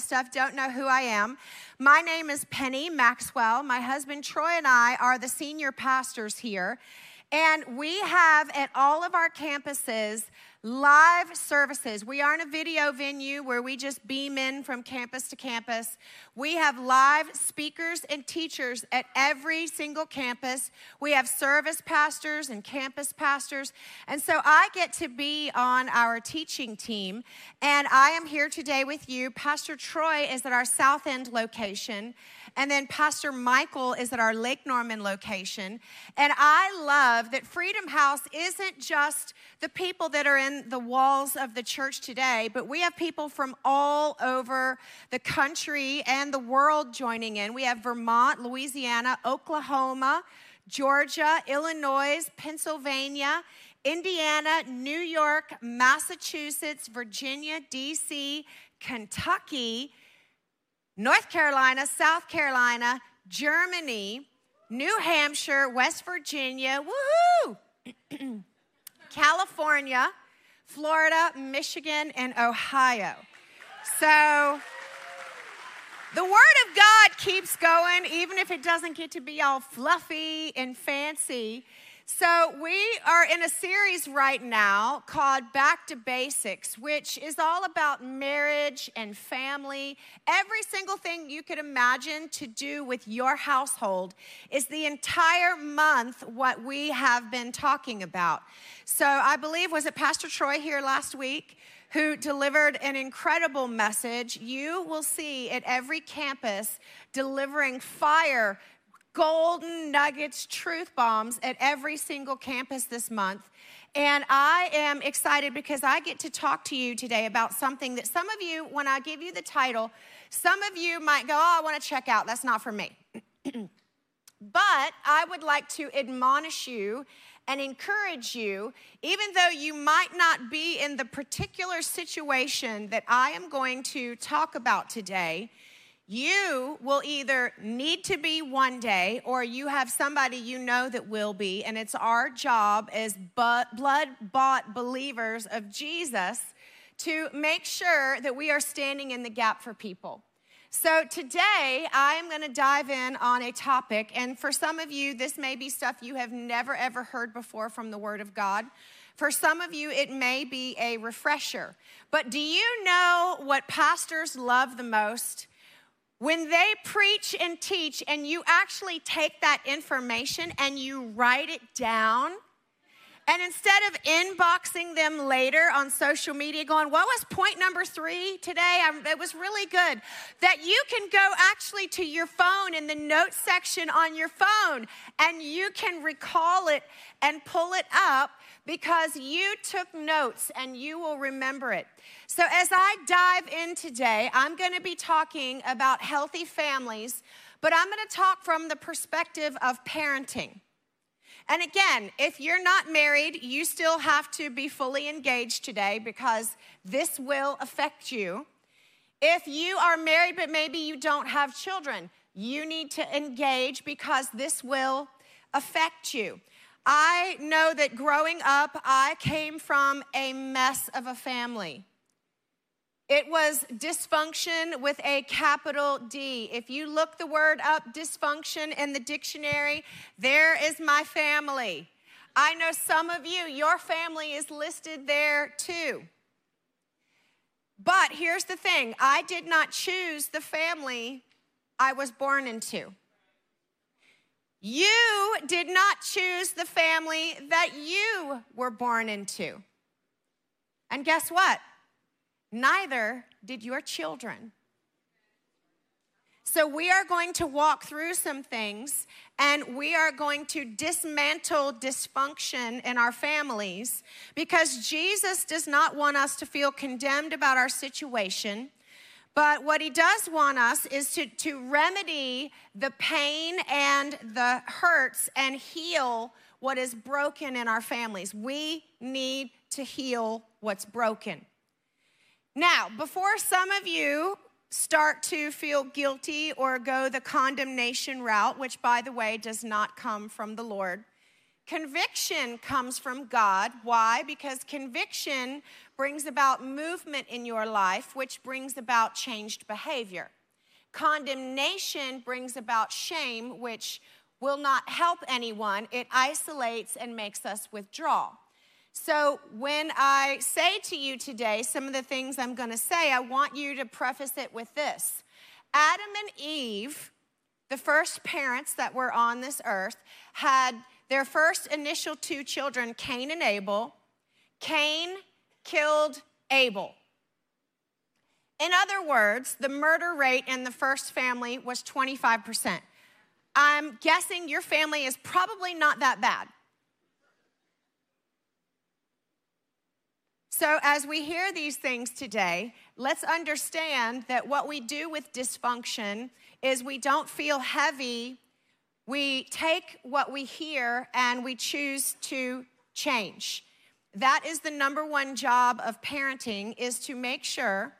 stuff, don't know who I am, my name is Penny Maxwell. My husband Troy and I are the senior pastors here. And we have at all of our campuses live services. We aren't a video venue where we just beam in from campus to campus. We have live speakers and teachers at every single campus. We have service pastors and campus pastors. And so I get to be on our teaching team. And I am here today with you. Pastor Troy is at our South End location. And then Pastor Michael is at our Lake Norman location. And I love that Freedom House isn't just the people that are in the walls of the church today, but we have people from all over the country and the world joining in. We have Vermont, Louisiana, Oklahoma, Georgia, Illinois, Pennsylvania, Indiana, New York, Massachusetts, Virginia, DC, Kentucky, North Carolina, South Carolina, Germany, New Hampshire, West Virginia, woohoo! California, Florida, Michigan, and Ohio. So the Word of God keeps going, even if it doesn't get to be all fluffy and fancy. So, we are in a series right now called Back to Basics, which is all about marriage and family. Every single thing you could imagine to do with your household is the entire month what we have been talking about. So, I believe, was it Pastor Troy here last week? Who delivered an incredible message. You will see at every campus delivering fire golden nuggets, truth bombs at every single campus this month. And I am excited because I get to talk to you today about something that some of you, when I give you the title, some of you might go, Oh, I want to check out. That's not for me. but I would like to admonish you and encourage you, even though you might not be in the particular situation that I am going to talk about today you will either need to be one day or you have somebody you know that will be. And it's our job as blood bought believers of Jesus to make sure that we are standing in the gap for people. So today, I am going to dive in on a topic. And for some of you, this may be stuff you have never ever heard before from the Word of God. For some of you, it may be a refresher. But do you know what pastors love the most? When they preach and teach, and you actually take that information and you write it down, and instead of inboxing them later on social media, going, What was point number three today? I'm, it was really good. That you can go actually to your phone in the notes section on your phone and you can recall it and pull it up because you took notes and you will remember it. So, as I dive in today, I'm going to be talking about healthy families, but I'm going to talk from the perspective of parenting. And again, if you're not married, you still have to be fully engaged today because this will affect you. If you are married, but maybe you don't have children, you need to engage because this will affect you. I know that growing up, I came from a mess of a family. It was dysfunction with a capital D. If you look the word up, dysfunction in the dictionary, there is my family. I know some of you, your family is listed there too. But here's the thing I did not choose the family I was born into. You did not choose the family that you were born into. And guess what? Neither did your children. So, we are going to walk through some things and we are going to dismantle dysfunction in our families because Jesus does not want us to feel condemned about our situation. But what he does want us is to, to remedy the pain and the hurts and heal what is broken in our families. We need to heal what's broken. Now, before some of you start to feel guilty or go the condemnation route, which by the way does not come from the Lord, conviction comes from God. Why? Because conviction brings about movement in your life, which brings about changed behavior. Condemnation brings about shame, which will not help anyone. It isolates and makes us withdraw. So, when I say to you today some of the things I'm going to say, I want you to preface it with this Adam and Eve, the first parents that were on this earth, had their first initial two children, Cain and Abel. Cain killed Abel. In other words, the murder rate in the first family was 25%. I'm guessing your family is probably not that bad. So, as we hear these things today, let's understand that what we do with dysfunction is we don't feel heavy. We take what we hear and we choose to change. That is the number one job of parenting is to make sure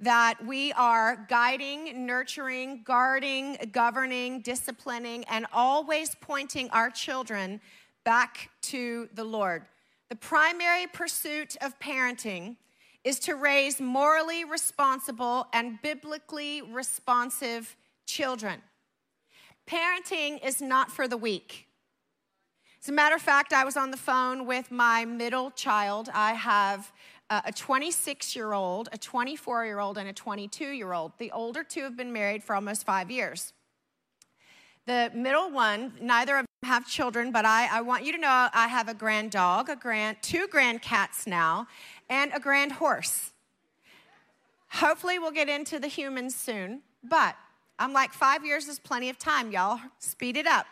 that we are guiding, nurturing, guarding, governing, disciplining, and always pointing our children back to the Lord. The primary pursuit of parenting is to raise morally responsible and biblically responsive children. Parenting is not for the weak. As a matter of fact, I was on the phone with my middle child. I have uh, a 26 year old, a 24 year old, and a 22 year old. The older two have been married for almost five years. The middle one, neither of them have children, but I, I want you to know I have a grand dog, a grand, two grand cats now, and a grand horse. Hopefully, we'll get into the humans soon, but I'm like, five years is plenty of time, y'all. Speed it up.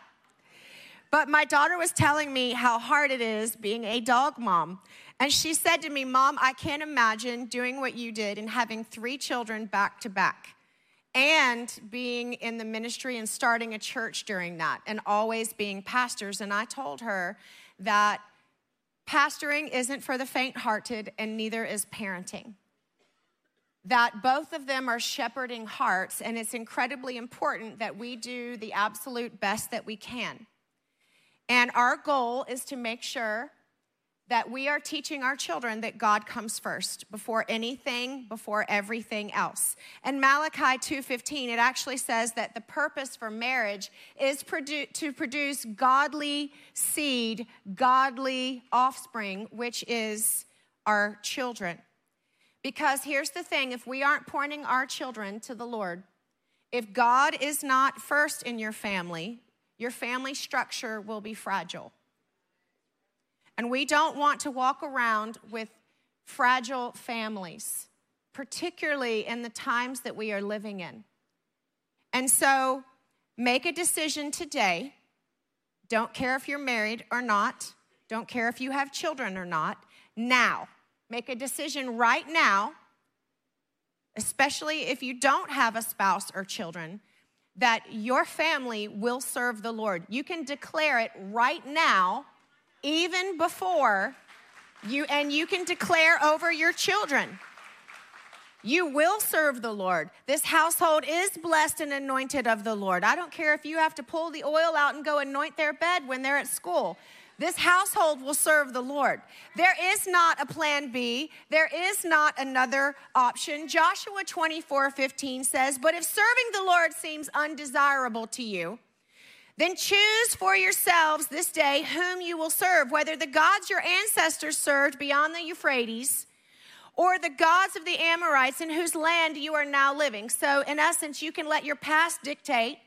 But my daughter was telling me how hard it is being a dog mom. And she said to me, Mom, I can't imagine doing what you did and having three children back to back and being in the ministry and starting a church during that and always being pastors. And I told her that pastoring isn't for the faint hearted and neither is parenting. That both of them are shepherding hearts, and it's incredibly important that we do the absolute best that we can. And our goal is to make sure that we are teaching our children that God comes first before anything, before everything else. And Malachi 2:15 it actually says that the purpose for marriage is produ- to produce godly seed, godly offspring, which is our children. Because here's the thing, if we aren't pointing our children to the Lord, if God is not first in your family, your family structure will be fragile. And we don't want to walk around with fragile families, particularly in the times that we are living in. And so make a decision today. Don't care if you're married or not, don't care if you have children or not. Now, make a decision right now, especially if you don't have a spouse or children, that your family will serve the Lord. You can declare it right now, even before you, and you can declare over your children. You will serve the Lord. This household is blessed and anointed of the Lord. I don't care if you have to pull the oil out and go anoint their bed when they're at school. This household will serve the Lord. There is not a plan B. There is not another option. Joshua 24 15 says, But if serving the Lord seems undesirable to you, then choose for yourselves this day whom you will serve, whether the gods your ancestors served beyond the Euphrates or the gods of the Amorites in whose land you are now living. So, in essence, you can let your past dictate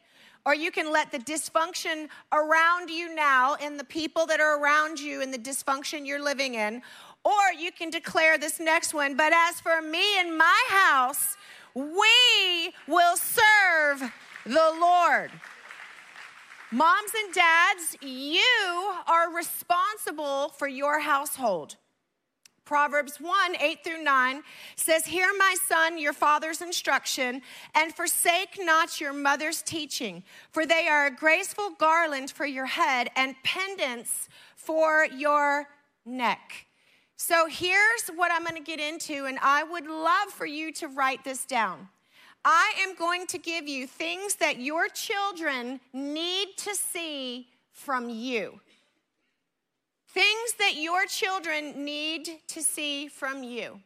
or you can let the dysfunction around you now and the people that are around you and the dysfunction you're living in, or you can declare this next one, but as for me and my house, we will serve the Lord. Moms and dads, you are responsible for your household. Proverbs 1 8 through 9 says, Hear, my son, your father's instruction, and forsake not your mother's teaching, for they are a graceful garland for your head and pendants for your neck. So here's what I'm going to get into, and I would love for you to write this down. I am going to give you things that your children need to see from you Things that your children need to see from you.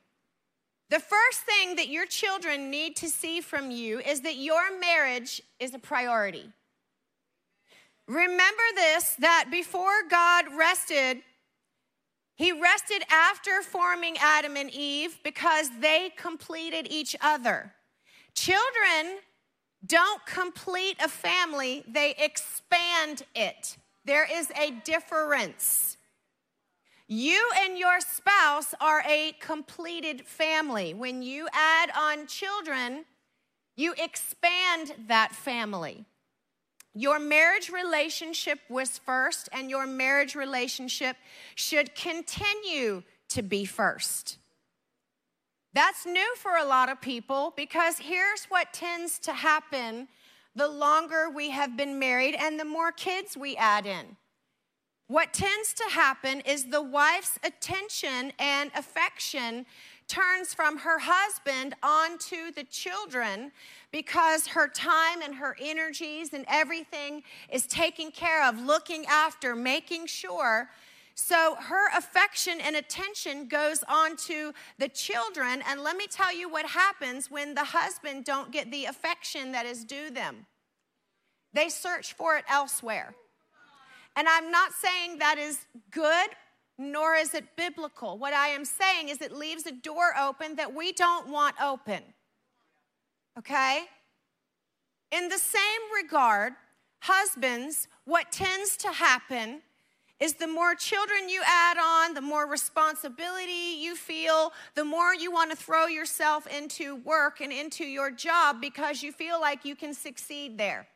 The first thing that your children need to see from you is that your marriage is a priority. Remember this that before God rested, He rested after forming Adam and Eve because they completed each other. Children don't complete a family, they expand it. There is a difference. You and your spouse are a completed family. When you add on children, you expand that family. Your marriage relationship was first, and your marriage relationship should continue to be first. That's new for a lot of people because here's what tends to happen the longer we have been married and the more kids we add in. What tends to happen is the wife's attention and affection turns from her husband onto the children because her time and her energies and everything is taken care of, looking after, making sure. So her affection and attention goes on to the children. And let me tell you what happens when the husband don't get the affection that is due them. They search for it elsewhere. And I'm not saying that is good, nor is it biblical. What I am saying is it leaves a door open that we don't want open. Okay? In the same regard, husbands, what tends to happen is the more children you add on, the more responsibility you feel, the more you want to throw yourself into work and into your job because you feel like you can succeed there.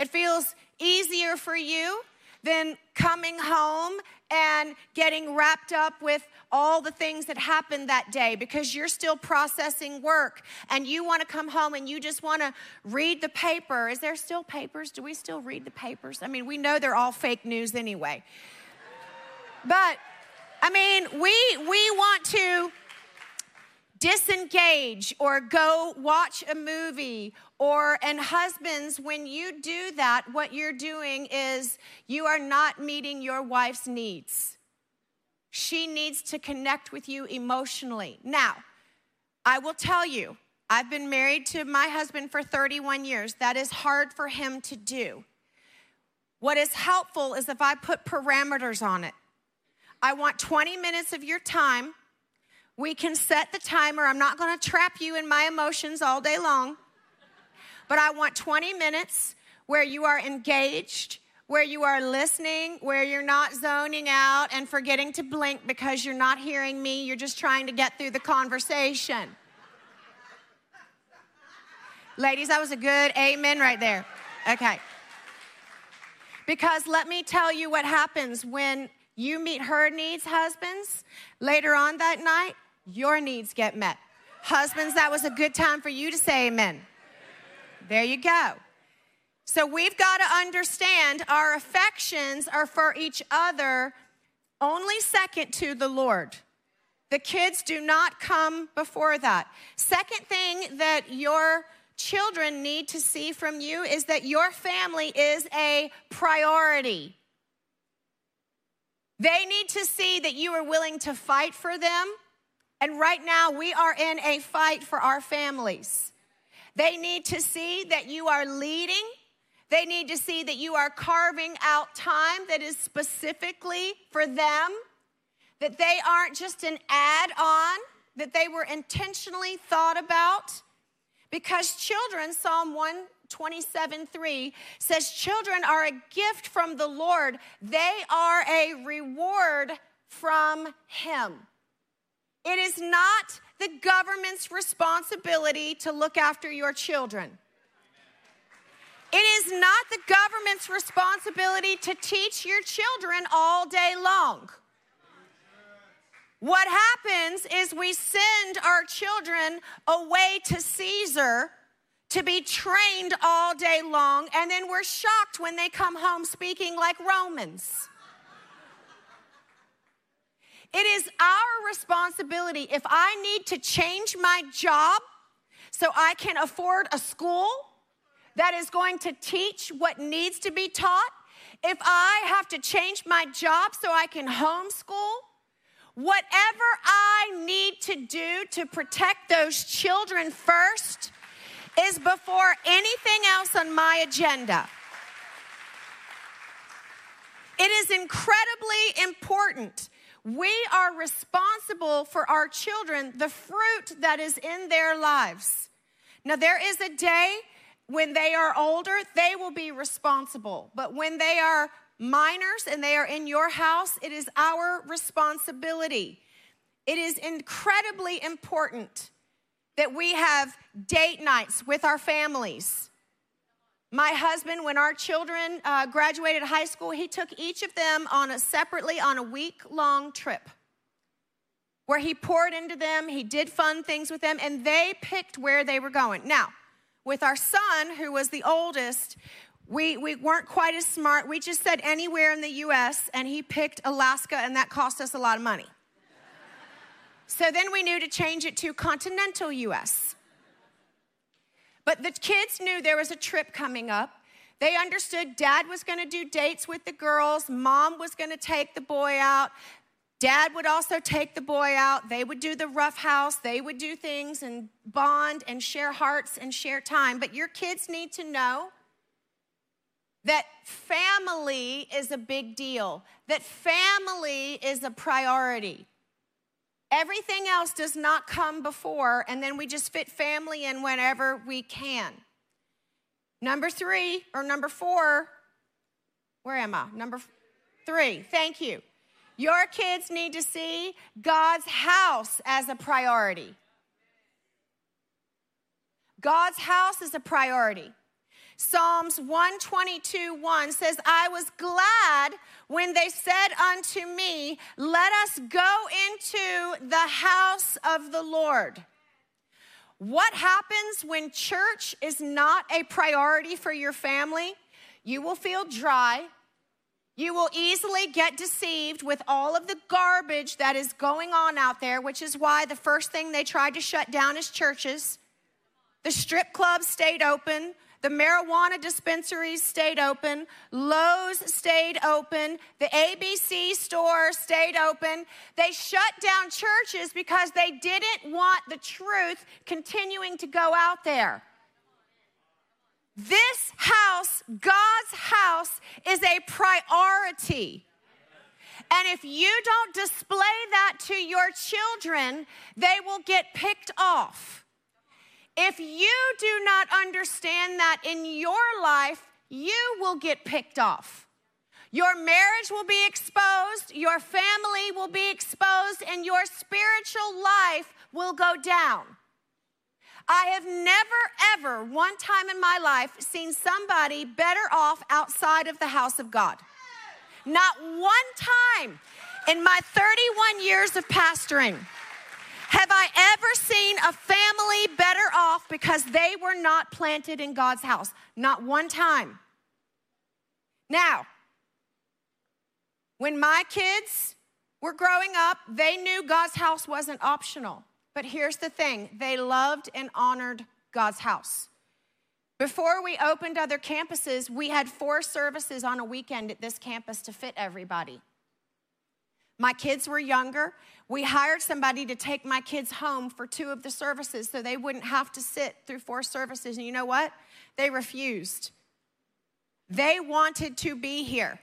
It feels easier for you than coming home and getting wrapped up with all the things that happened that day because you're still processing work and you want to come home and you just want to read the paper. Is there still papers? Do we still read the papers? I mean, we know they're all fake news anyway. But I mean, we we want to disengage or go watch a movie or and husbands when you do that what you're doing is you are not meeting your wife's needs. She needs to connect with you emotionally. Now i will tell you i've been married to my husband for 31 years. That is hard for him to do. What is helpful is if i put parameters on it. I want 20 minutes of your time we can set the timer. I'm not going to trap you in my emotions all day long, but I want 20 minutes where you are engaged, where you are listening, where you're not zoning out and forgetting to blink because you're not hearing me. You're just trying to get through the conversation. Ladies, that was a good amen right there. Okay. Because let me tell you what happens when you meet her needs, husbands, later on that night, your needs get met. Husbands, that was a good time for you to say amen. There you go. So we've got to understand our affections are for each other only second to the Lord. The kids do not come before that. Second thing that your children need to see from you is that your family is a priority. They need to see that you are willing to fight for them, and right now, we are in a fight for our families. They need to see that you are leading. They need to see that you are carving out time that is specifically for them, that they aren't just an add on, that they were intentionally thought about. Because children, Psalm 127 3 says, Children are a gift from the Lord, they are a reward from Him. It is not the government's responsibility to look after your children. It is not the government's responsibility to teach your children all day long. What happens is we send our children away to Caesar to be trained all day long, and then we're shocked when they come home speaking like Romans. It is our responsibility. If I need to change my job so I can afford a school that is going to teach what needs to be taught, if I have to change my job so I can homeschool, whatever I need to do to protect those children first is before anything else on my agenda. It is incredibly important. We are responsible for our children, the fruit that is in their lives. Now, there is a day when they are older, they will be responsible. But when they are minors and they are in your house, it is our responsibility. It is incredibly important that we have date nights with our families my husband, when our children uh, graduated high school, he took each of them on a separately on a week long trip where he poured into them, he did fun things with them, and they picked where they were going. Now, with our son, who was the oldest, we, we weren't quite as smart. We just said anywhere in the US, and he picked Alaska, and that cost us a lot of money. so then we knew to change it to continental US. But the kids knew there was a trip coming up. They understood dad was going to do dates with the girls, mom was going to take the boy out. Dad would also take the boy out. They would do the rough house. They would do things and bond and share hearts and share time. But your kids need to know that family is a big deal, that family is a priority. Everything else does not come before, and then we just fit family in whenever we can. Number three, or number four, where am I? Number three, thank you. Your kids need to see God's house as a priority. God's house is a priority. Psalms 122 1 says, I was glad when they said unto me, Let us go into the house of the Lord. What happens when church is not a priority for your family? You will feel dry. You will easily get deceived with all of the garbage that is going on out there, which is why the first thing they tried to shut down is churches. The strip clubs stayed open. The marijuana dispensaries stayed open. Lowe's stayed open. The ABC store stayed open. They shut down churches because they didn't want the truth continuing to go out there. This house, God's house, is a priority. And if you don't display that to your children, they will get picked off. If you do not understand that in your life, you will get picked off. Your marriage will be exposed, your family will be exposed, and your spiritual life will go down. I have never, ever, one time in my life, seen somebody better off outside of the house of God. Not one time in my 31 years of pastoring. Have I ever seen a family better off because they were not planted in God's house? Not one time. Now, when my kids were growing up, they knew God's house wasn't optional. But here's the thing they loved and honored God's house. Before we opened other campuses, we had four services on a weekend at this campus to fit everybody. My kids were younger. We hired somebody to take my kids home for two of the services so they wouldn't have to sit through four services. And you know what? They refused. They wanted to be here.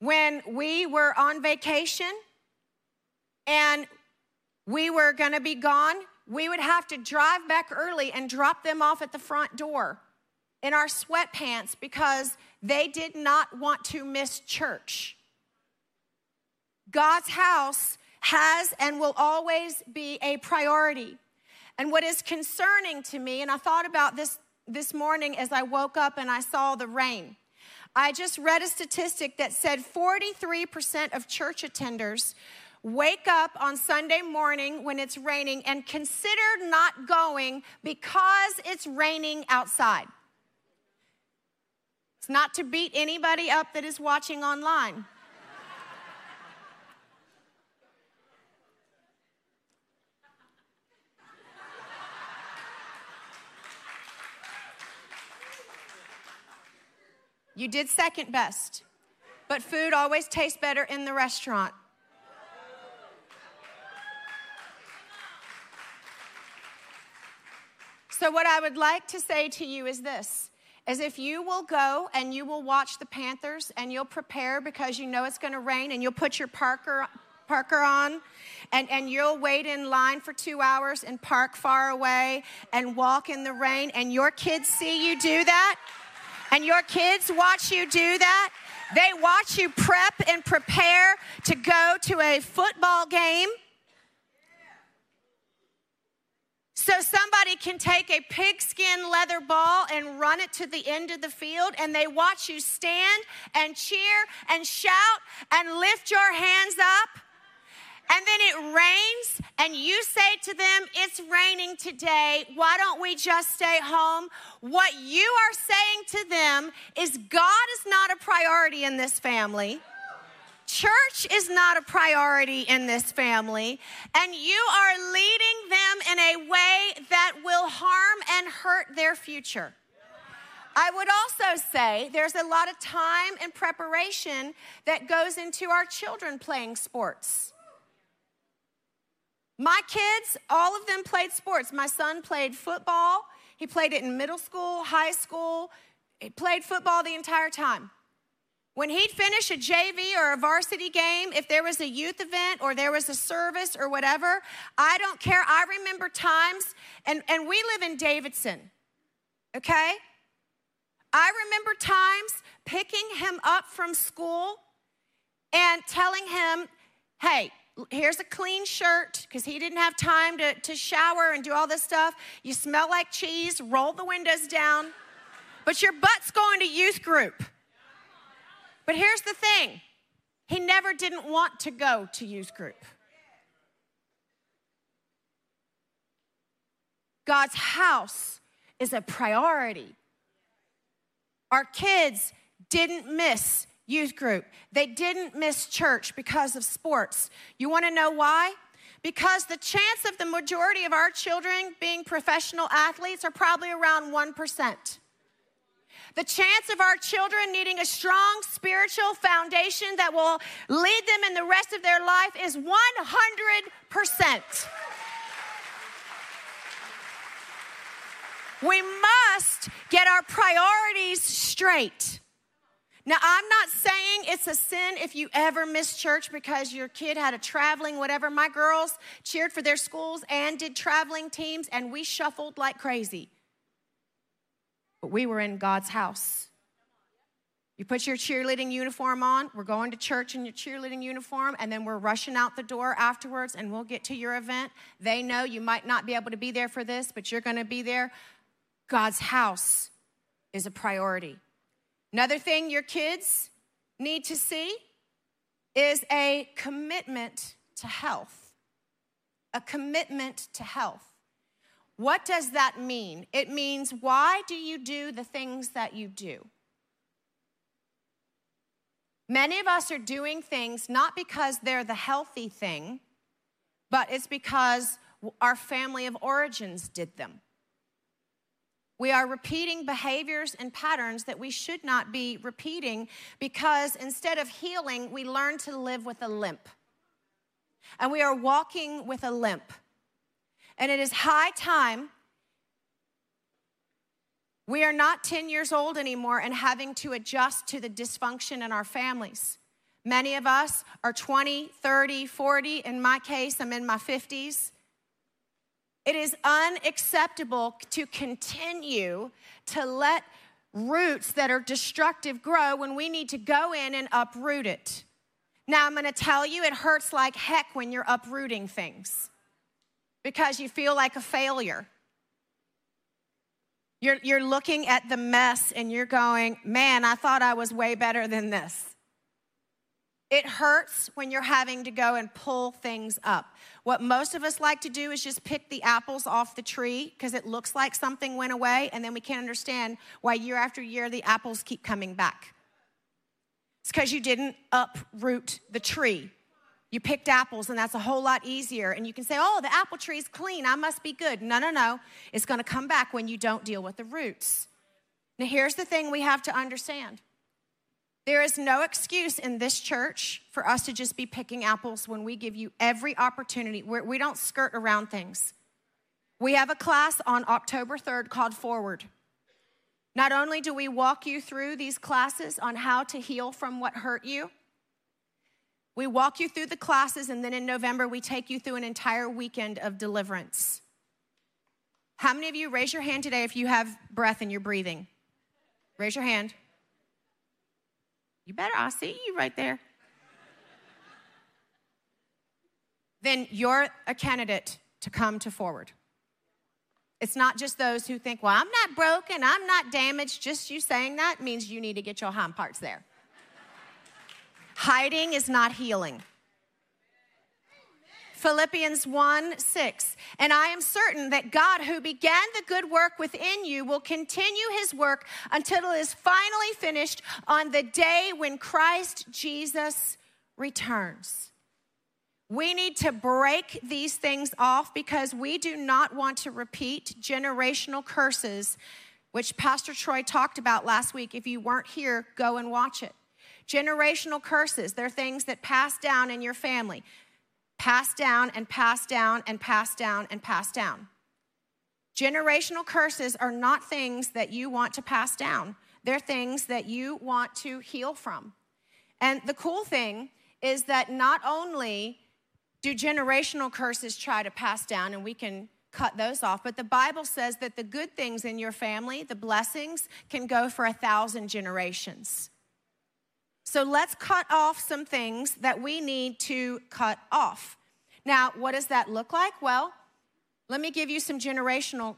When we were on vacation and we were going to be gone, we would have to drive back early and drop them off at the front door in our sweatpants because they did not want to miss church. God's house has and will always be a priority. And what is concerning to me, and I thought about this this morning as I woke up and I saw the rain. I just read a statistic that said 43% of church attenders wake up on Sunday morning when it's raining and consider not going because it's raining outside. It's not to beat anybody up that is watching online. You did second best. But food always tastes better in the restaurant. So, what I would like to say to you is this is if you will go and you will watch the Panthers and you'll prepare because you know it's going to rain and you'll put your Parker Parker on and, and you'll wait in line for two hours and park far away and walk in the rain and your kids see you do that and your kids watch you do that. They watch you prep and prepare to go to a football game So somebody can take a pigskin leather ball and run it to the end of the field, and they watch you stand and cheer and shout and lift your hands up. And then it rains, and you say to them, It's raining today. Why don't we just stay home? What you are saying to them is God is not a priority in this family. Church is not a priority in this family, and you are leading them in a way that will harm and hurt their future. I would also say there's a lot of time and preparation that goes into our children playing sports. My kids, all of them played sports. My son played football. He played it in middle school, high school. He played football the entire time. When he'd finish a JV or a varsity game, if there was a youth event or there was a service or whatever, I don't care. I remember times, and, and we live in Davidson, okay? I remember times picking him up from school and telling him, hey, here's a clean shirt because he didn't have time to, to shower and do all this stuff. You smell like cheese, roll the windows down, but your butt's going to youth group. But here's the thing he never didn't want to go to youth group. God's house is a priority. Our kids didn't miss youth group, they didn't miss church because of sports. You want to know why? Because the chance of the majority of our children being professional athletes are probably around 1%. The chance of our children needing a strong spiritual foundation that will lead them in the rest of their life is 100%. We must get our priorities straight. Now, I'm not saying it's a sin if you ever miss church because your kid had a traveling whatever. My girls cheered for their schools and did traveling teams, and we shuffled like crazy but we were in God's house. You put your cheerleading uniform on, we're going to church in your cheerleading uniform, and then we're rushing out the door afterwards, and we'll get to your event. They know you might not be able to be there for this, but you're gonna be there. God's house is a priority. Another thing your kids need to see is a commitment to health. A commitment to health. What does that mean? It means, why do you do the things that you do? Many of us are doing things not because they're the healthy thing, but it's because our family of origins did them. We are repeating behaviors and patterns that we should not be repeating because instead of healing, we learn to live with a limp. And we are walking with a limp. And it is high time. We are not 10 years old anymore and having to adjust to the dysfunction in our families. Many of us are 20, 30, 40. In my case, I'm in my 50s. It is unacceptable to continue to let roots that are destructive grow when we need to go in and uproot it. Now, I'm gonna tell you, it hurts like heck when you're uprooting things because you feel like a failure. You're, you're looking at the mess and you're going, man, I thought I was way better than this. It hurts when you're having to go and pull things up. What most of us like to do is just pick the apples off the tree because it looks like something went away, and then we can't understand why year after year the apples keep coming back. It's because you didn't uproot the tree. You picked apples, and that's a whole lot easier. And you can say, oh, the apple tree's clean. I must be good. No, no, no. It's going to come back when you don't deal with the roots. Now, here's the thing we have to understand There is no excuse in this church for us to just be picking apples when we give you every opportunity. We're, we do not skirt around things. We have a class on October 3rd called Forward. Not only do we walk you through these classes on how to heal from what hurt you, we walk you through the classes, and then in November, we take you through an entire weekend of deliverance. How many of you raise your hand today if you have breath and you're breathing? Raise your hand. You better, I see you right there. then you're a candidate to come to forward. It's not just those who think, well, I'm not broken, I'm not damaged. Just you saying that means you need to get your hind parts there. Hiding is not healing. Philippians 1 6. And I am certain that God, who began the good work within you, will continue his work until it is finally finished on the day when Christ Jesus returns. We need to break these things off because we do not want to repeat generational curses, which Pastor Troy talked about last week. If you weren't here, go and watch it. Generational curses, they're things that pass down in your family, pass down and pass down and pass down and pass down. Generational curses are not things that you want to pass down, they're things that you want to heal from. And the cool thing is that not only do generational curses try to pass down and we can cut those off. But the Bible says that the good things in your family, the blessings, can go for a thousand generations. So let's cut off some things that we need to cut off. Now, what does that look like? Well, let me give you some generational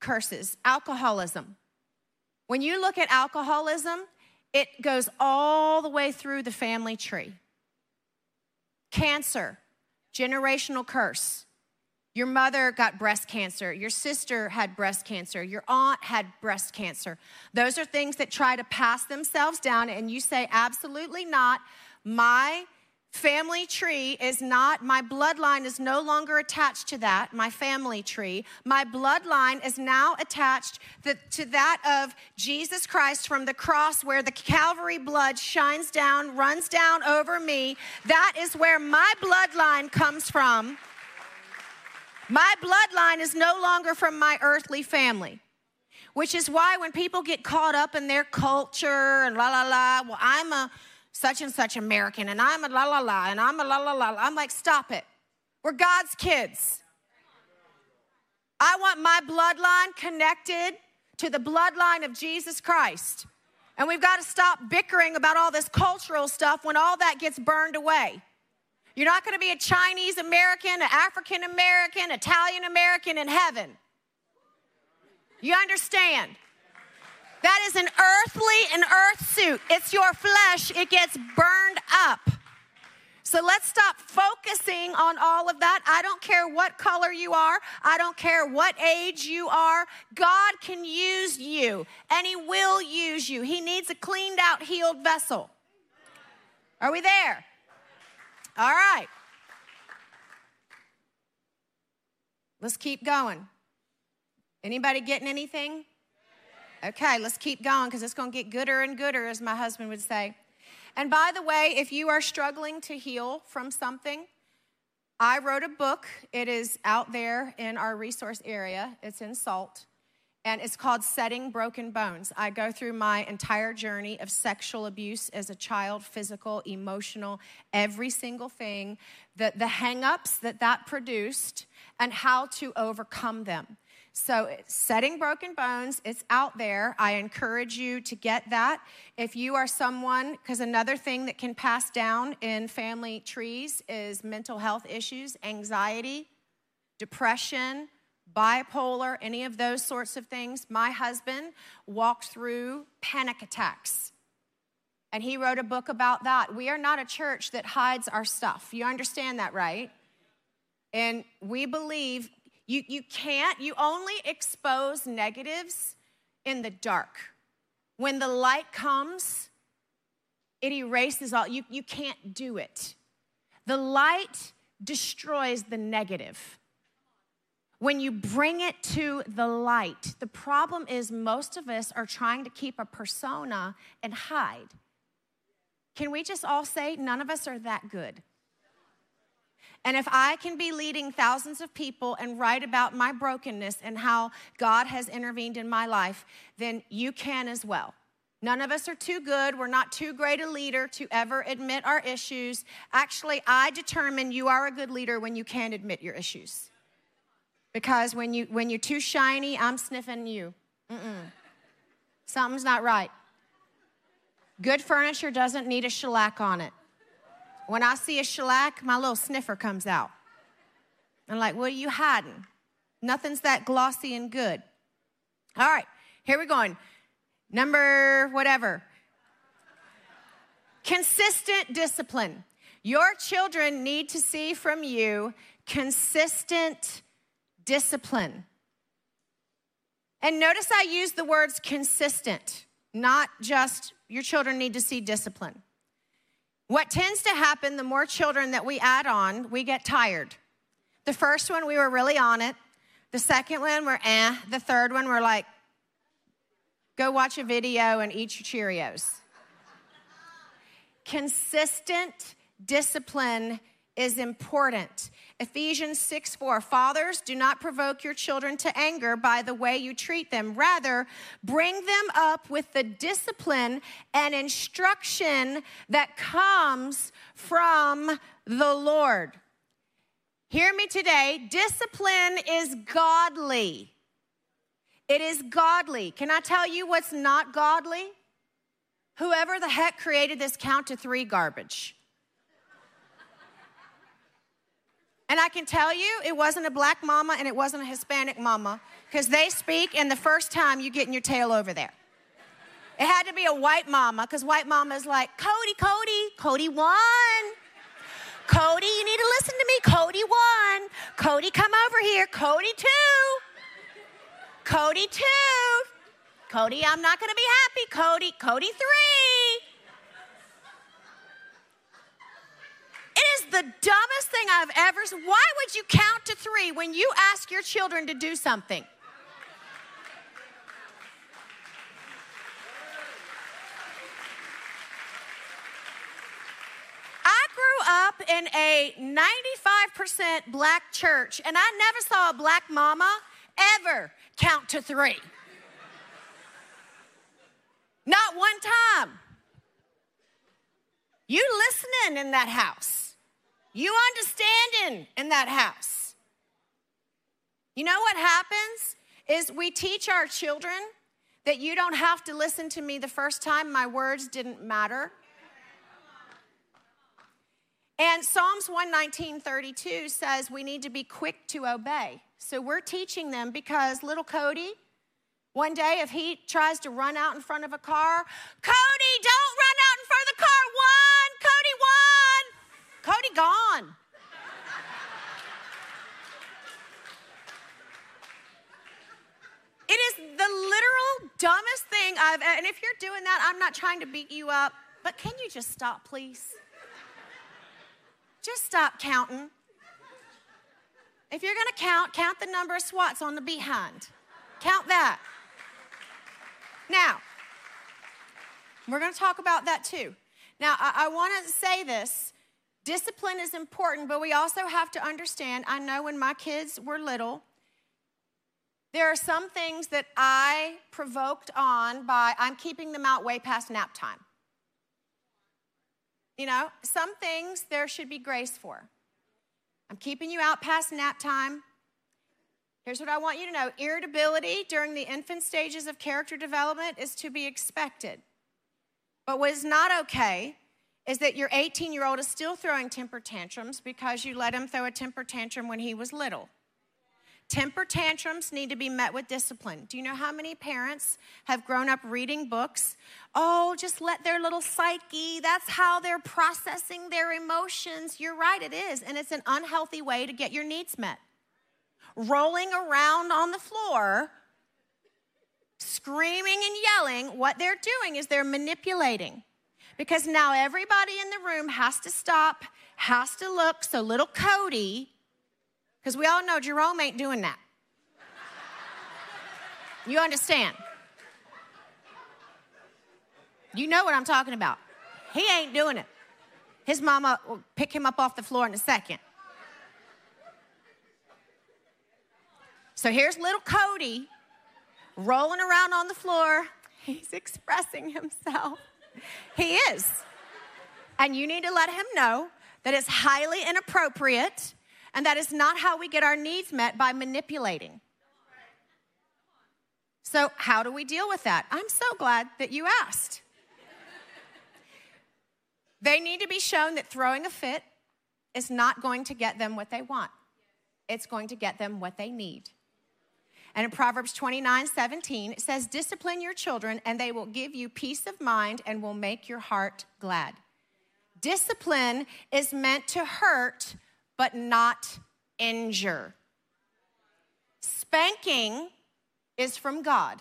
curses. Alcoholism. When you look at alcoholism, it goes all the way through the family tree. Cancer, generational curse. Your mother got breast cancer. Your sister had breast cancer. Your aunt had breast cancer. Those are things that try to pass themselves down, and you say, absolutely not. My family tree is not, my bloodline is no longer attached to that, my family tree. My bloodline is now attached to that of Jesus Christ from the cross where the Calvary blood shines down, runs down over me. That is where my bloodline comes from. My bloodline is no longer from my earthly family. Which is why when people get caught up in their culture and la la la, well, I'm a such and such American and I'm a la la la and I'm a la la la, I'm like, stop it. We're God's kids. I want my bloodline connected to the bloodline of Jesus Christ. And we've got to stop bickering about all this cultural stuff when all that gets burned away. You're not going to be a Chinese American, an African American, Italian American in heaven. You understand? That is an earthly, an earth suit. It's your flesh, it gets burned up. So let's stop focusing on all of that. I don't care what color you are, I don't care what age you are. God can use you, and He will use you. He needs a cleaned out, healed vessel. Are we there? All right. Let's keep going. Anybody getting anything? Okay, let's keep going because it's going to get gooder and gooder, as my husband would say. And by the way, if you are struggling to heal from something, I wrote a book. It is out there in our resource area, it's in SALT and it's called Setting Broken Bones. I go through my entire journey of sexual abuse as a child, physical, emotional, every single thing, the, the hangups that that produced, and how to overcome them. So, Setting Broken Bones, it's out there. I encourage you to get that. If you are someone, because another thing that can pass down in family trees is mental health issues, anxiety, depression, bipolar, any of those sorts of things. My husband walked through panic attacks. And he wrote a book about that. We are not a church that hides our stuff. You understand that, right? And we believe you, you can't, you only expose negatives in the dark. When the light comes, it erases all. You, you can't do it. The light destroys the negative when you bring it to the light. The problem is, most of us are trying to keep a persona and hide. can we just all say none of us are that good? And if I can be leading thousands of people and write about my brokenness and how God has intervened in my life, then you can as well. None of us are too good. We're not too great a leader to ever admit our issues. Actually, I determine you are a good leader when you can admit your issues. Because when, you, when you're too shiny, I'm sniffing you. Mm-mm. Something's not right. Good furniture doesn't need a shellac on it. When I see a shellac, my little sniffer comes out. I'm like, what are you hiding? Nothing's that glossy and good. All right, here we're going. Number whatever. Consistent discipline. Your children need to see from you consistent discipline. And notice I use the words consistent, not just your children need to see discipline. What tends to happen, the more children that we add on, we get tired. The first one, we were really on it. The second one, we're eh. The third one, we're like, go watch a video and eat your Cheerios. Consistent discipline is important. Ephesians 6 4. Fathers, do not provoke your children to anger by the way you treat them. Rather, bring them up with the discipline and instruction that comes from the Lord. Hear me today discipline is godly. It is godly. Can I tell you what's not godly? Whoever the heck created this count to three garbage. And I can tell you, it wasn't a black mama and it wasn't a Hispanic mama because they speak, and the first time you getting your tail over there. It had to be a white mama because white mama is like, Cody, Cody, Cody won. Cody, you need to listen to me. Cody won. Cody, come over here. Cody two. Cody two. Cody, I'm not going to be happy. Cody, Cody three. It is the dumbest thing I've ever seen. Why would you count to three when you ask your children to do something? I grew up in a 95% black church, and I never saw a black mama ever count to three. Not one time. You listening in that house. You understanding in that house. You know what happens is we teach our children that you don't have to listen to me the first time, my words didn't matter. And Psalms 119:32 says we need to be quick to obey. So we're teaching them because little Cody, one day if he tries to run out in front of a car, Cody, don't run Cody gone. it is the literal dumbest thing I've and if you're doing that, I'm not trying to beat you up, but can you just stop, please? Just stop counting. If you're going to count, count the number of swats on the behind. Count that. Now, we're going to talk about that too. Now, I, I want to say this discipline is important, but we also have to understand. I know when my kids were little, there are some things that I provoked on by I'm keeping them out way past nap time. You know, some things there should be grace for. I'm keeping you out past nap time. Here's what I want you to know irritability during the infant stages of character development is to be expected. But what is not okay is that your 18 year old is still throwing temper tantrums because you let him throw a temper tantrum when he was little. Temper tantrums need to be met with discipline. Do you know how many parents have grown up reading books? Oh, just let their little psyche, that's how they're processing their emotions. You're right, it is. And it's an unhealthy way to get your needs met. Rolling around on the floor, screaming and yelling, what they're doing is they're manipulating. Because now everybody in the room has to stop, has to look. So little Cody because we all know Jerome ain't doing that. You understand? You know what I'm talking about. He ain't doing it. His mama will pick him up off the floor in a second. So here's little Cody rolling around on the floor. He's expressing himself. He is. And you need to let him know that it's highly inappropriate and that is not how we get our needs met by manipulating. So, how do we deal with that? I'm so glad that you asked. they need to be shown that throwing a fit is not going to get them what they want, it's going to get them what they need. And in Proverbs 29 17, it says, Discipline your children, and they will give you peace of mind and will make your heart glad. Discipline is meant to hurt, but not injure. Spanking is from God.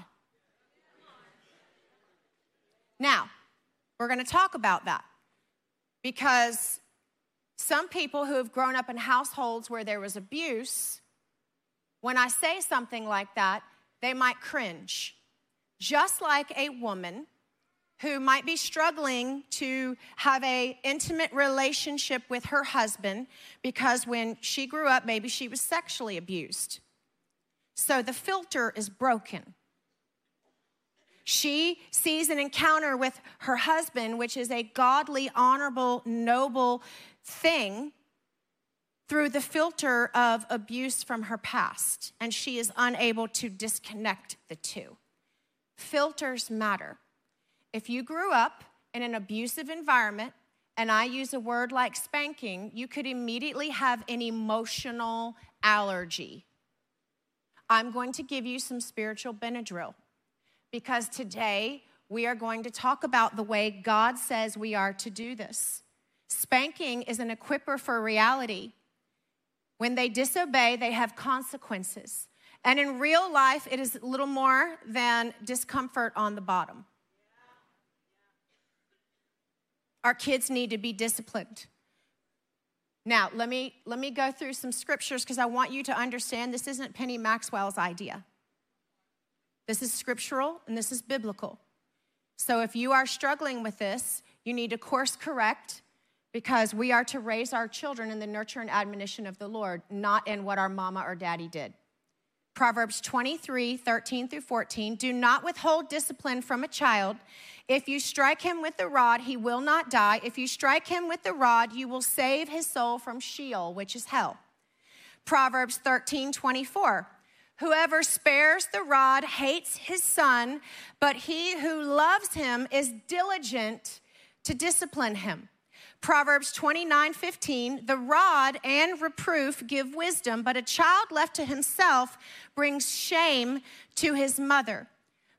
Now, we're going to talk about that because some people who have grown up in households where there was abuse, when I say something like that, they might cringe. Just like a woman who might be struggling to have a intimate relationship with her husband because when she grew up maybe she was sexually abused so the filter is broken she sees an encounter with her husband which is a godly honorable noble thing through the filter of abuse from her past and she is unable to disconnect the two filters matter if you grew up in an abusive environment, and I use a word like spanking, you could immediately have an emotional allergy. I'm going to give you some spiritual Benadryl because today we are going to talk about the way God says we are to do this. Spanking is an equiper for reality. When they disobey, they have consequences. And in real life, it is little more than discomfort on the bottom. Our kids need to be disciplined. Now, let me, let me go through some scriptures because I want you to understand this isn't Penny Maxwell's idea. This is scriptural and this is biblical. So if you are struggling with this, you need to course correct because we are to raise our children in the nurture and admonition of the Lord, not in what our mama or daddy did. Proverbs 23, 13 through 14. Do not withhold discipline from a child. If you strike him with the rod, he will not die. If you strike him with the rod, you will save his soul from Sheol, which is hell. Proverbs 13, 24. Whoever spares the rod hates his son, but he who loves him is diligent to discipline him. Proverbs 29 15, the rod and reproof give wisdom, but a child left to himself brings shame to his mother.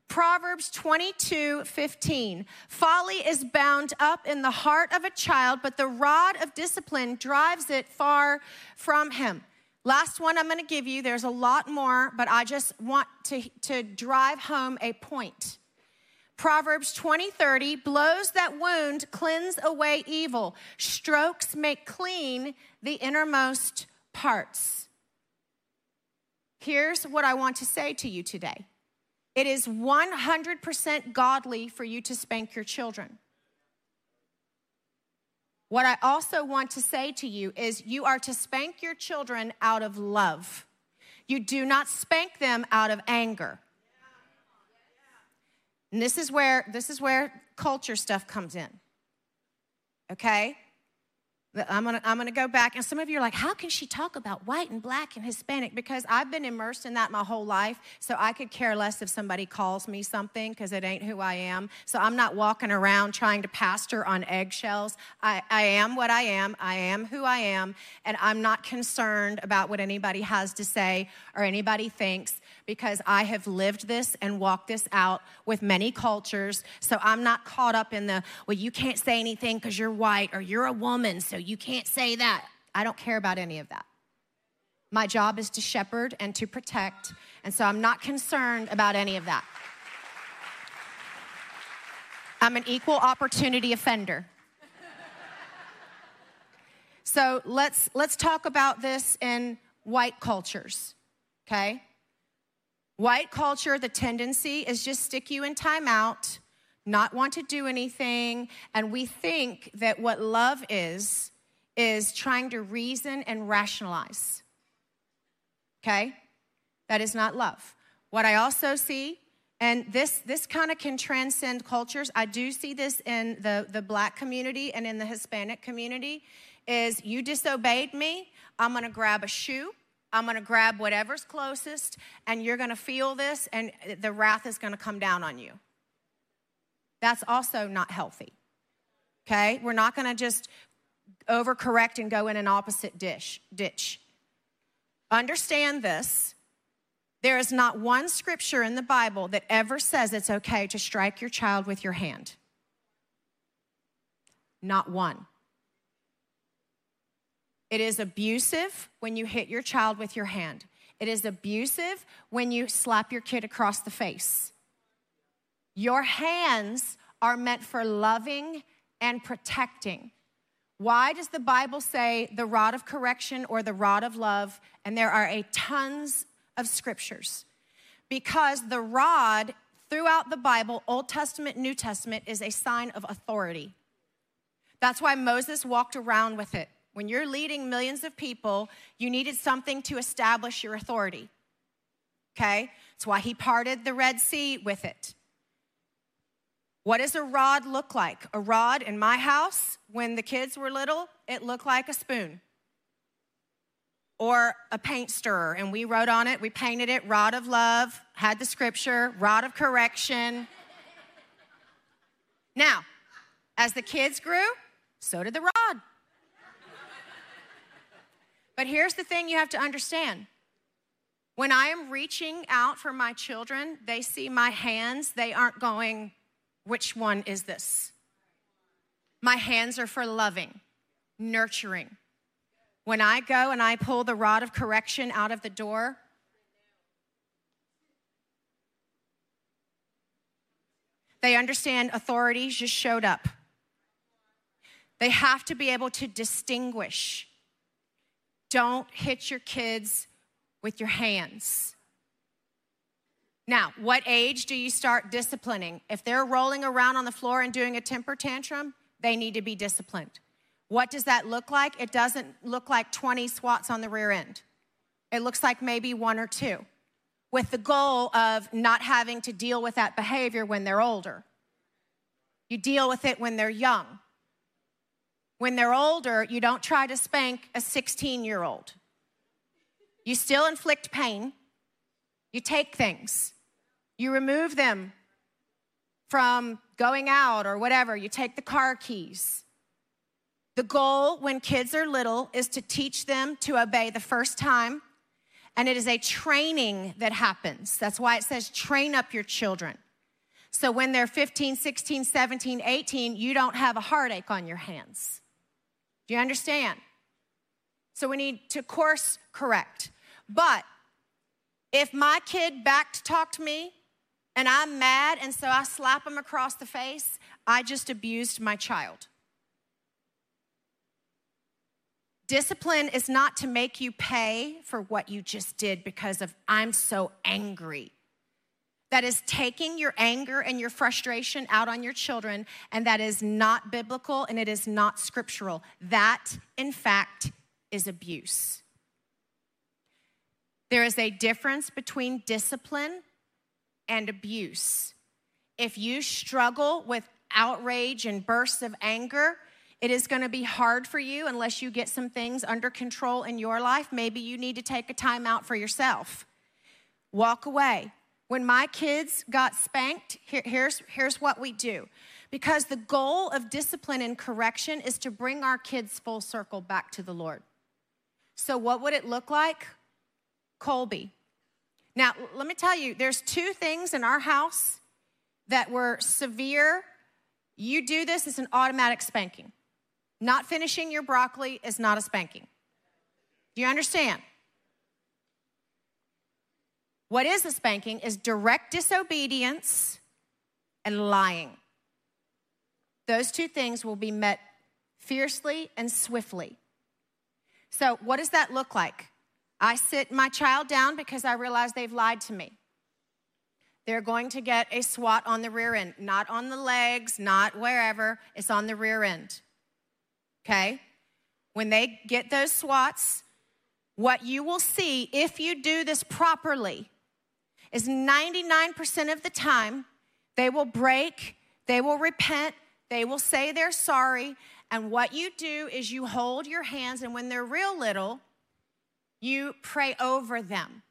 Proverbs 22 15, folly is bound up in the heart of a child, but the rod of discipline drives it far from him. Last one I'm going to give you, there's a lot more, but I just want to, to drive home a point. Proverbs 20, 30, blows that wound cleanse away evil. Strokes make clean the innermost parts. Here's what I want to say to you today it is 100% godly for you to spank your children. What I also want to say to you is you are to spank your children out of love. You do not spank them out of anger. And this is where this is where culture stuff comes in. Okay? I'm gonna, I'm gonna go back, and some of you are like, how can she talk about white and black and Hispanic? Because I've been immersed in that my whole life, so I could care less if somebody calls me something because it ain't who I am. So I'm not walking around trying to pastor on eggshells. I, I am what I am, I am who I am, and I'm not concerned about what anybody has to say or anybody thinks because I have lived this and walked this out with many cultures. So I'm not caught up in the, well, you can't say anything because you're white or you're a woman, so you can't say that. I don't care about any of that. My job is to shepherd and to protect, and so I'm not concerned about any of that. I'm an equal opportunity offender. So let's let's talk about this in white cultures. Okay? White culture, the tendency is just stick you in timeout, not want to do anything, and we think that what love is, is trying to reason and rationalize. Okay? That is not love. What I also see, and this, this kind of can transcend cultures, I do see this in the, the black community and in the Hispanic community, is you disobeyed me, I'm gonna grab a shoe, I'm gonna grab whatever's closest, and you're gonna feel this, and the wrath is gonna come down on you. That's also not healthy. Okay? We're not gonna just overcorrect and go in an opposite dish, ditch. Understand this. There is not one scripture in the Bible that ever says it's okay to strike your child with your hand. Not one. It is abusive when you hit your child with your hand. It is abusive when you slap your kid across the face. Your hands are meant for loving and protecting. Why does the Bible say the rod of correction or the rod of love? And there are a tons of scriptures. Because the rod throughout the Bible, Old Testament, New Testament, is a sign of authority. That's why Moses walked around with it. When you're leading millions of people, you needed something to establish your authority. Okay? That's why he parted the Red Sea with it. What does a rod look like? A rod in my house, when the kids were little, it looked like a spoon or a paint stirrer. And we wrote on it, we painted it, rod of love, had the scripture, rod of correction. now, as the kids grew, so did the rod. But here's the thing you have to understand. When I am reaching out for my children, they see my hands, they aren't going, which one is this? My hands are for loving, nurturing. When I go and I pull the rod of correction out of the door, they understand authority just showed up. They have to be able to distinguish don't hit your kids with your hands. Now, what age do you start disciplining? If they're rolling around on the floor and doing a temper tantrum, they need to be disciplined. What does that look like? It doesn't look like 20 swats on the rear end. It looks like maybe one or two, with the goal of not having to deal with that behavior when they're older. You deal with it when they're young. When they're older, you don't try to spank a 16 year old. You still inflict pain. You take things. You remove them from going out or whatever. You take the car keys. The goal when kids are little is to teach them to obey the first time. And it is a training that happens. That's why it says train up your children. So when they're 15, 16, 17, 18, you don't have a heartache on your hands. Do you understand? So we need to course correct. But if my kid back to talk to me and I'm mad and so I slap him across the face, I just abused my child. Discipline is not to make you pay for what you just did because of I'm so angry that is taking your anger and your frustration out on your children, and that is not biblical and it is not scriptural. That, in fact, is abuse. There is a difference between discipline and abuse. If you struggle with outrage and bursts of anger, it is going to be hard for you unless you get some things under control in your life. Maybe you need to take a time out for yourself. Walk away. When my kids got spanked, here, here's, here's what we do. Because the goal of discipline and correction is to bring our kids full circle back to the Lord. So, what would it look like? Colby. Now, let me tell you, there's two things in our house that were severe. You do this, it's an automatic spanking. Not finishing your broccoli is not a spanking. Do you understand? What is a spanking is direct disobedience and lying. Those two things will be met fiercely and swiftly. So, what does that look like? I sit my child down because I realize they've lied to me. they're going to get a swat on the rear end, not on the legs, not wherever, it's on the rear end. Okay? When they get those swats, what you will see if you do this properly is 99% of the time they will break, they will repent, they will say they're sorry. And what you do is you hold your hands, and when they're real little, you pray over them.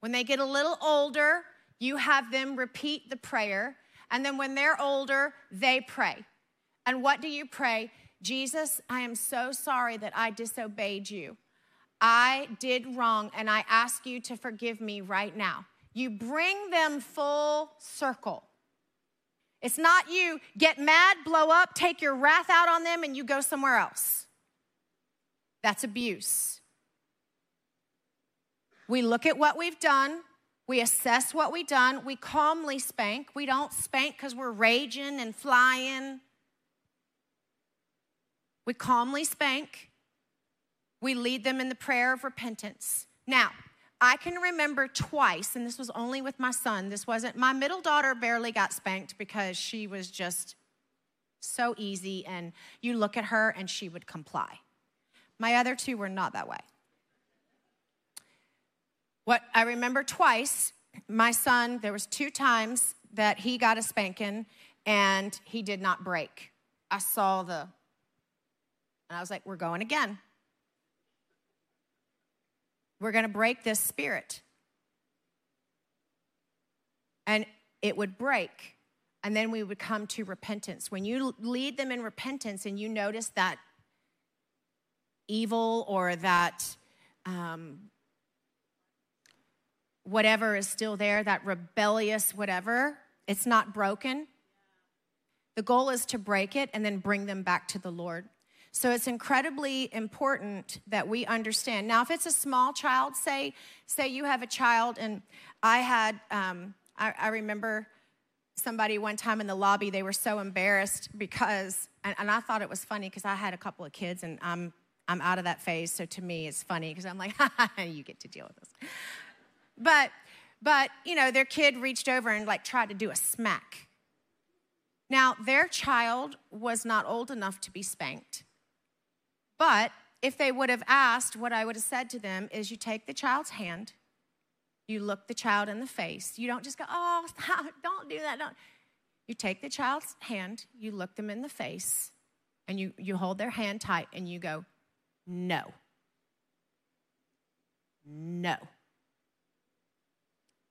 When they get a little older, you have them repeat the prayer. And then when they're older, they pray. And what do you pray? Jesus, I am so sorry that I disobeyed you. I did wrong, and I ask you to forgive me right now. You bring them full circle. It's not you get mad, blow up, take your wrath out on them, and you go somewhere else. That's abuse. We look at what we've done, we assess what we've done, we calmly spank. We don't spank because we're raging and flying. We calmly spank. We lead them in the prayer of repentance. Now, I can remember twice, and this was only with my son. This wasn't, my middle daughter barely got spanked because she was just so easy, and you look at her and she would comply. My other two were not that way. What I remember twice, my son, there was two times that he got a spanking and he did not break. I saw the, and I was like, we're going again. We're going to break this spirit. And it would break. And then we would come to repentance. When you lead them in repentance and you notice that evil or that um, whatever is still there, that rebellious whatever, it's not broken. The goal is to break it and then bring them back to the Lord. So it's incredibly important that we understand. Now, if it's a small child, say, say you have a child, and I had, um, I, I, remember somebody one time in the lobby, they were so embarrassed because, and, and I thought it was funny because I had a couple of kids and I'm, I'm out of that phase. So to me, it's funny because I'm like, you get to deal with this. But, but, you know, their kid reached over and like tried to do a smack. Now, their child was not old enough to be spanked. But if they would have asked, what I would have said to them is you take the child's hand, you look the child in the face. You don't just go, oh, stop, don't do that. Don't. You take the child's hand, you look them in the face, and you, you hold their hand tight and you go, no. No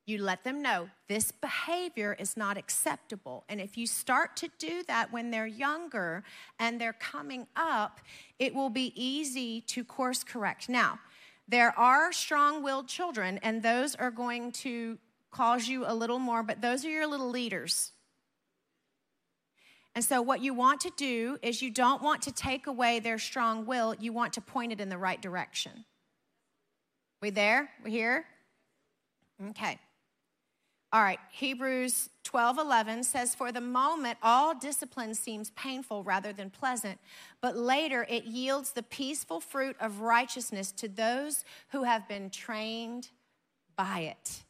you let them know this behavior is not acceptable. And if you start to do that when they're younger and they're coming up, it will be easy to course correct. Now, there are strong willed children, and those are going to cause you a little more, but those are your little leaders. And so, what you want to do is you don't want to take away their strong will, you want to point it in the right direction. We there? We here? Okay. All right, Hebrews 12 11 says, For the moment, all discipline seems painful rather than pleasant, but later it yields the peaceful fruit of righteousness to those who have been trained by it.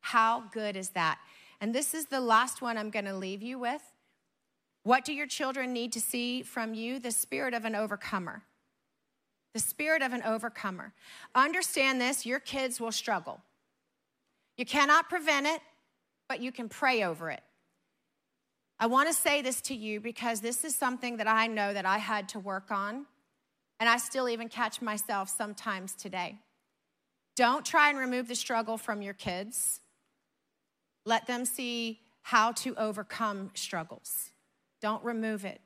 How good is that? And this is the last one I'm going to leave you with. What do your children need to see from you? The spirit of an overcomer. The spirit of an overcomer. Understand this your kids will struggle. You cannot prevent it, but you can pray over it. I want to say this to you because this is something that I know that I had to work on, and I still even catch myself sometimes today. Don't try and remove the struggle from your kids. Let them see how to overcome struggles. Don't remove it.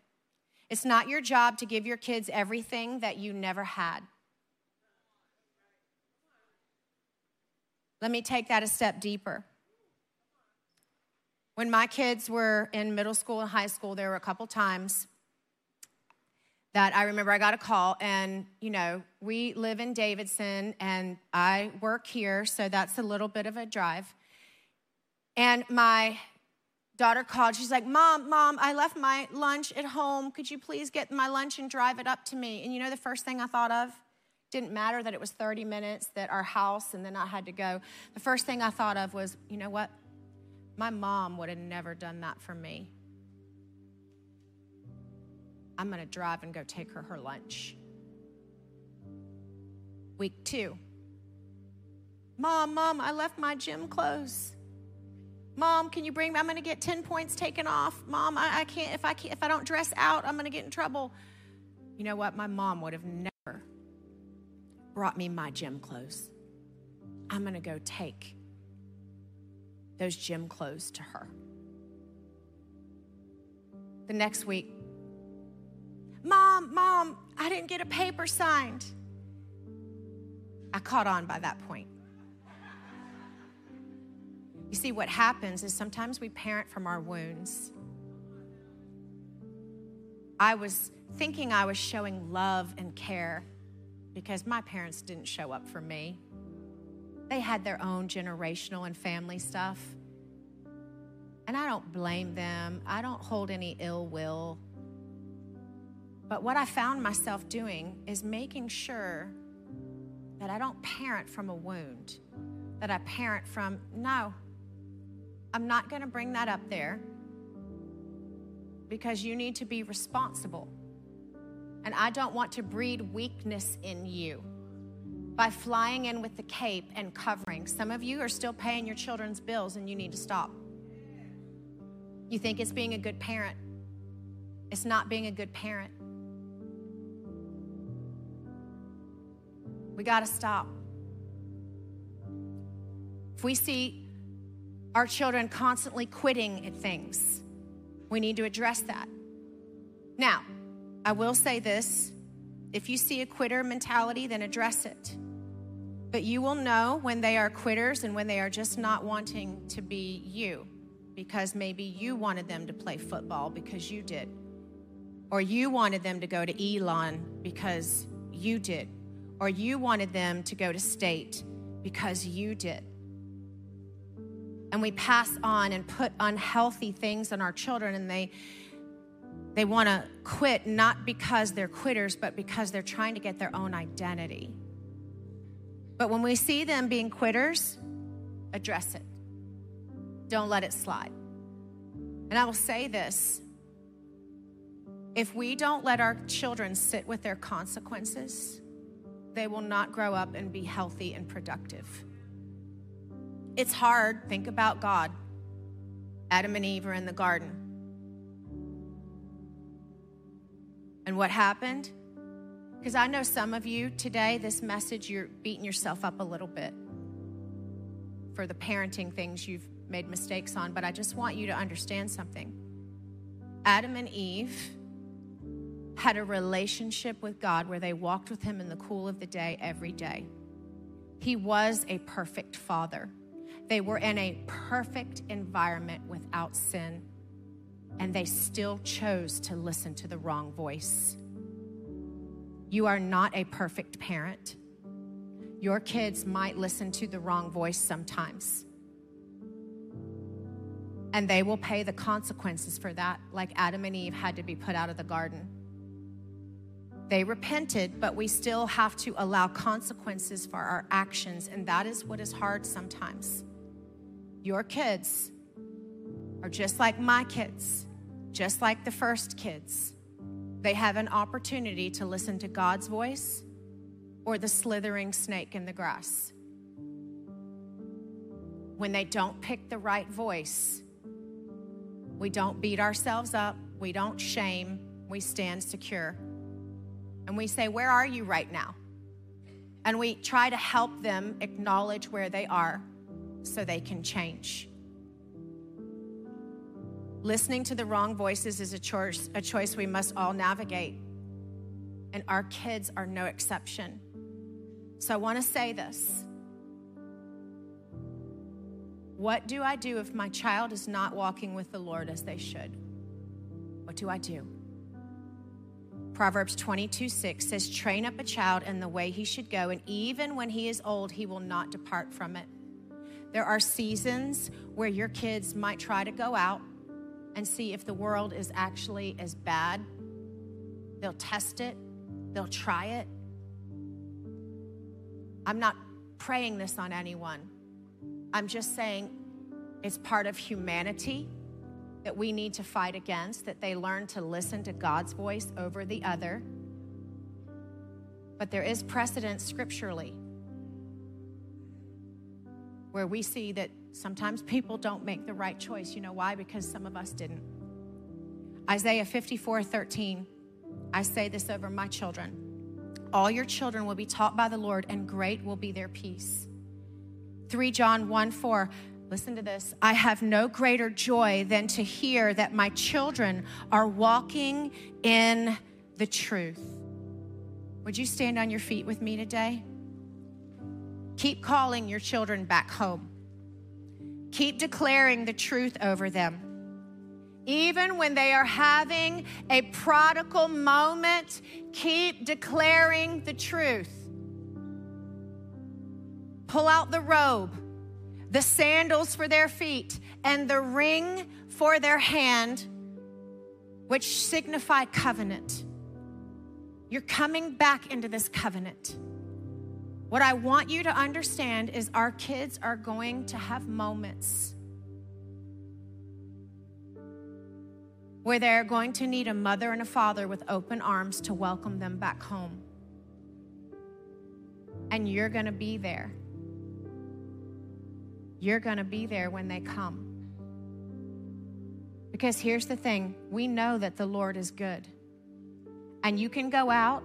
It's not your job to give your kids everything that you never had. Let me take that a step deeper. When my kids were in middle school and high school, there were a couple times that I remember I got a call, and you know, we live in Davidson and I work here, so that's a little bit of a drive. And my daughter called. She's like, Mom, Mom, I left my lunch at home. Could you please get my lunch and drive it up to me? And you know the first thing I thought of? Didn't matter that it was 30 minutes that our house and then I had to go. The first thing I thought of was, you know what? My mom would have never done that for me. I'm going to drive and go take her her lunch. Week two. Mom, mom, I left my gym clothes. Mom, can you bring me? I'm going to get 10 points taken off. Mom, I, I can't, if I, can't, if I don't dress out, I'm going to get in trouble. You know what? My mom would have never brought me my gym clothes. I'm going to go take those gym clothes to her. The next week, Mom, Mom, I didn't get a paper signed. I caught on by that point. You see, what happens is sometimes we parent from our wounds. I was thinking I was showing love and care because my parents didn't show up for me. They had their own generational and family stuff. And I don't blame them, I don't hold any ill will. But what I found myself doing is making sure that I don't parent from a wound, that I parent from, no, I'm not going to bring that up there because you need to be responsible. And I don't want to breed weakness in you by flying in with the cape and covering. Some of you are still paying your children's bills and you need to stop. You think it's being a good parent, it's not being a good parent. We got to stop. If we see our children constantly quitting at things, we need to address that. Now, I will say this if you see a quitter mentality, then address it. But you will know when they are quitters and when they are just not wanting to be you because maybe you wanted them to play football because you did. Or you wanted them to go to Elon because you did. Or you wanted them to go to state because you did. And we pass on and put unhealthy things on our children and they they want to quit not because they're quitters, but because they're trying to get their own identity. But when we see them being quitters, address it. Don't let it slide. And I will say this if we don't let our children sit with their consequences, they will not grow up and be healthy and productive. It's hard. Think about God. Adam and Eve are in the garden. And what happened? Because I know some of you today, this message, you're beating yourself up a little bit for the parenting things you've made mistakes on, but I just want you to understand something. Adam and Eve had a relationship with God where they walked with Him in the cool of the day every day. He was a perfect father. They were in a perfect environment without sin, and they still chose to listen to the wrong voice. You are not a perfect parent. Your kids might listen to the wrong voice sometimes. And they will pay the consequences for that, like Adam and Eve had to be put out of the garden. They repented, but we still have to allow consequences for our actions, and that is what is hard sometimes. Your kids are just like my kids, just like the first kids. They have an opportunity to listen to God's voice or the slithering snake in the grass. When they don't pick the right voice, we don't beat ourselves up, we don't shame, we stand secure. And we say, Where are you right now? And we try to help them acknowledge where they are so they can change. Listening to the wrong voices is a choice, a choice we must all navigate. And our kids are no exception. So I want to say this. What do I do if my child is not walking with the Lord as they should? What do I do? Proverbs 22 6 says, Train up a child in the way he should go, and even when he is old, he will not depart from it. There are seasons where your kids might try to go out and see if the world is actually as bad. They'll test it, they'll try it. I'm not praying this on anyone. I'm just saying, It's part of humanity that we need to fight against, that they learn to listen to God's voice over the other. But there is precedent scripturally where we see that sometimes people don't make the right choice. You know why? Because some of us didn't. Isaiah 54 13, I say this over my children. All your children will be taught by the Lord, and great will be their peace. 3 John 1 4, listen to this. I have no greater joy than to hear that my children are walking in the truth. Would you stand on your feet with me today? Keep calling your children back home. Keep declaring the truth over them. Even when they are having a prodigal moment, keep declaring the truth. Pull out the robe, the sandals for their feet, and the ring for their hand, which signify covenant. You're coming back into this covenant. What I want you to understand is our kids are going to have moments where they're going to need a mother and a father with open arms to welcome them back home. And you're going to be there. You're going to be there when they come. Because here's the thing we know that the Lord is good. And you can go out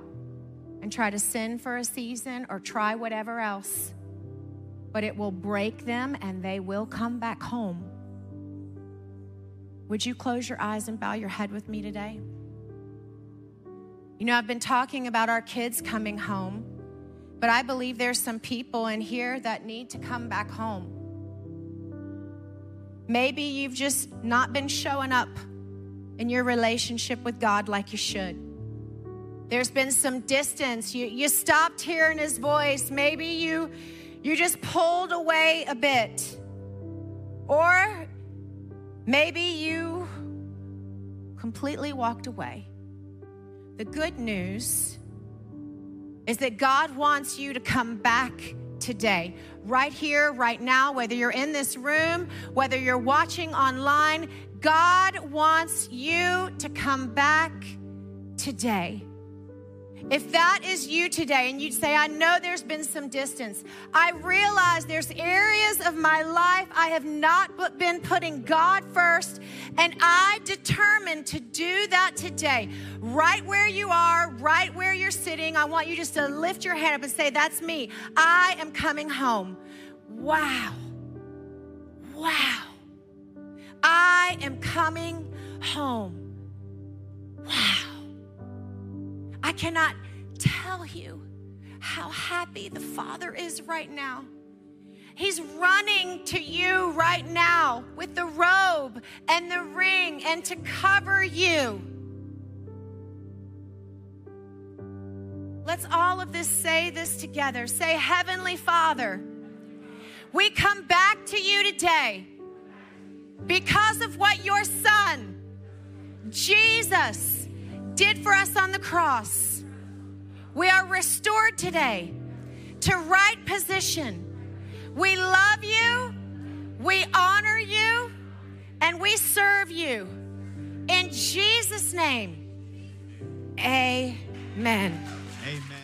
and try to sin for a season or try whatever else, but it will break them and they will come back home. Would you close your eyes and bow your head with me today? You know, I've been talking about our kids coming home, but I believe there's some people in here that need to come back home. Maybe you've just not been showing up in your relationship with God like you should. There's been some distance. You, you stopped hearing his voice. Maybe you, you just pulled away a bit. Or maybe you completely walked away. The good news is that God wants you to come back today, right here, right now, whether you're in this room, whether you're watching online. God wants you to come back today. If that is you today and you'd say, I know there's been some distance, I realize there's areas of my life I have not been putting God first, and I determined to do that today. Right where you are, right where you're sitting, I want you just to lift your hand up and say, That's me. I am coming home. Wow. Wow. I am coming home. Wow. I cannot tell you how happy the Father is right now. He's running to you right now with the robe and the ring and to cover you. Let's all of this say this together. Say, Heavenly Father, we come back to you today because of what your Son, Jesus, did for us on the cross. We are restored today to right position. We love you, we honor you, and we serve you. In Jesus' name, amen. Amen.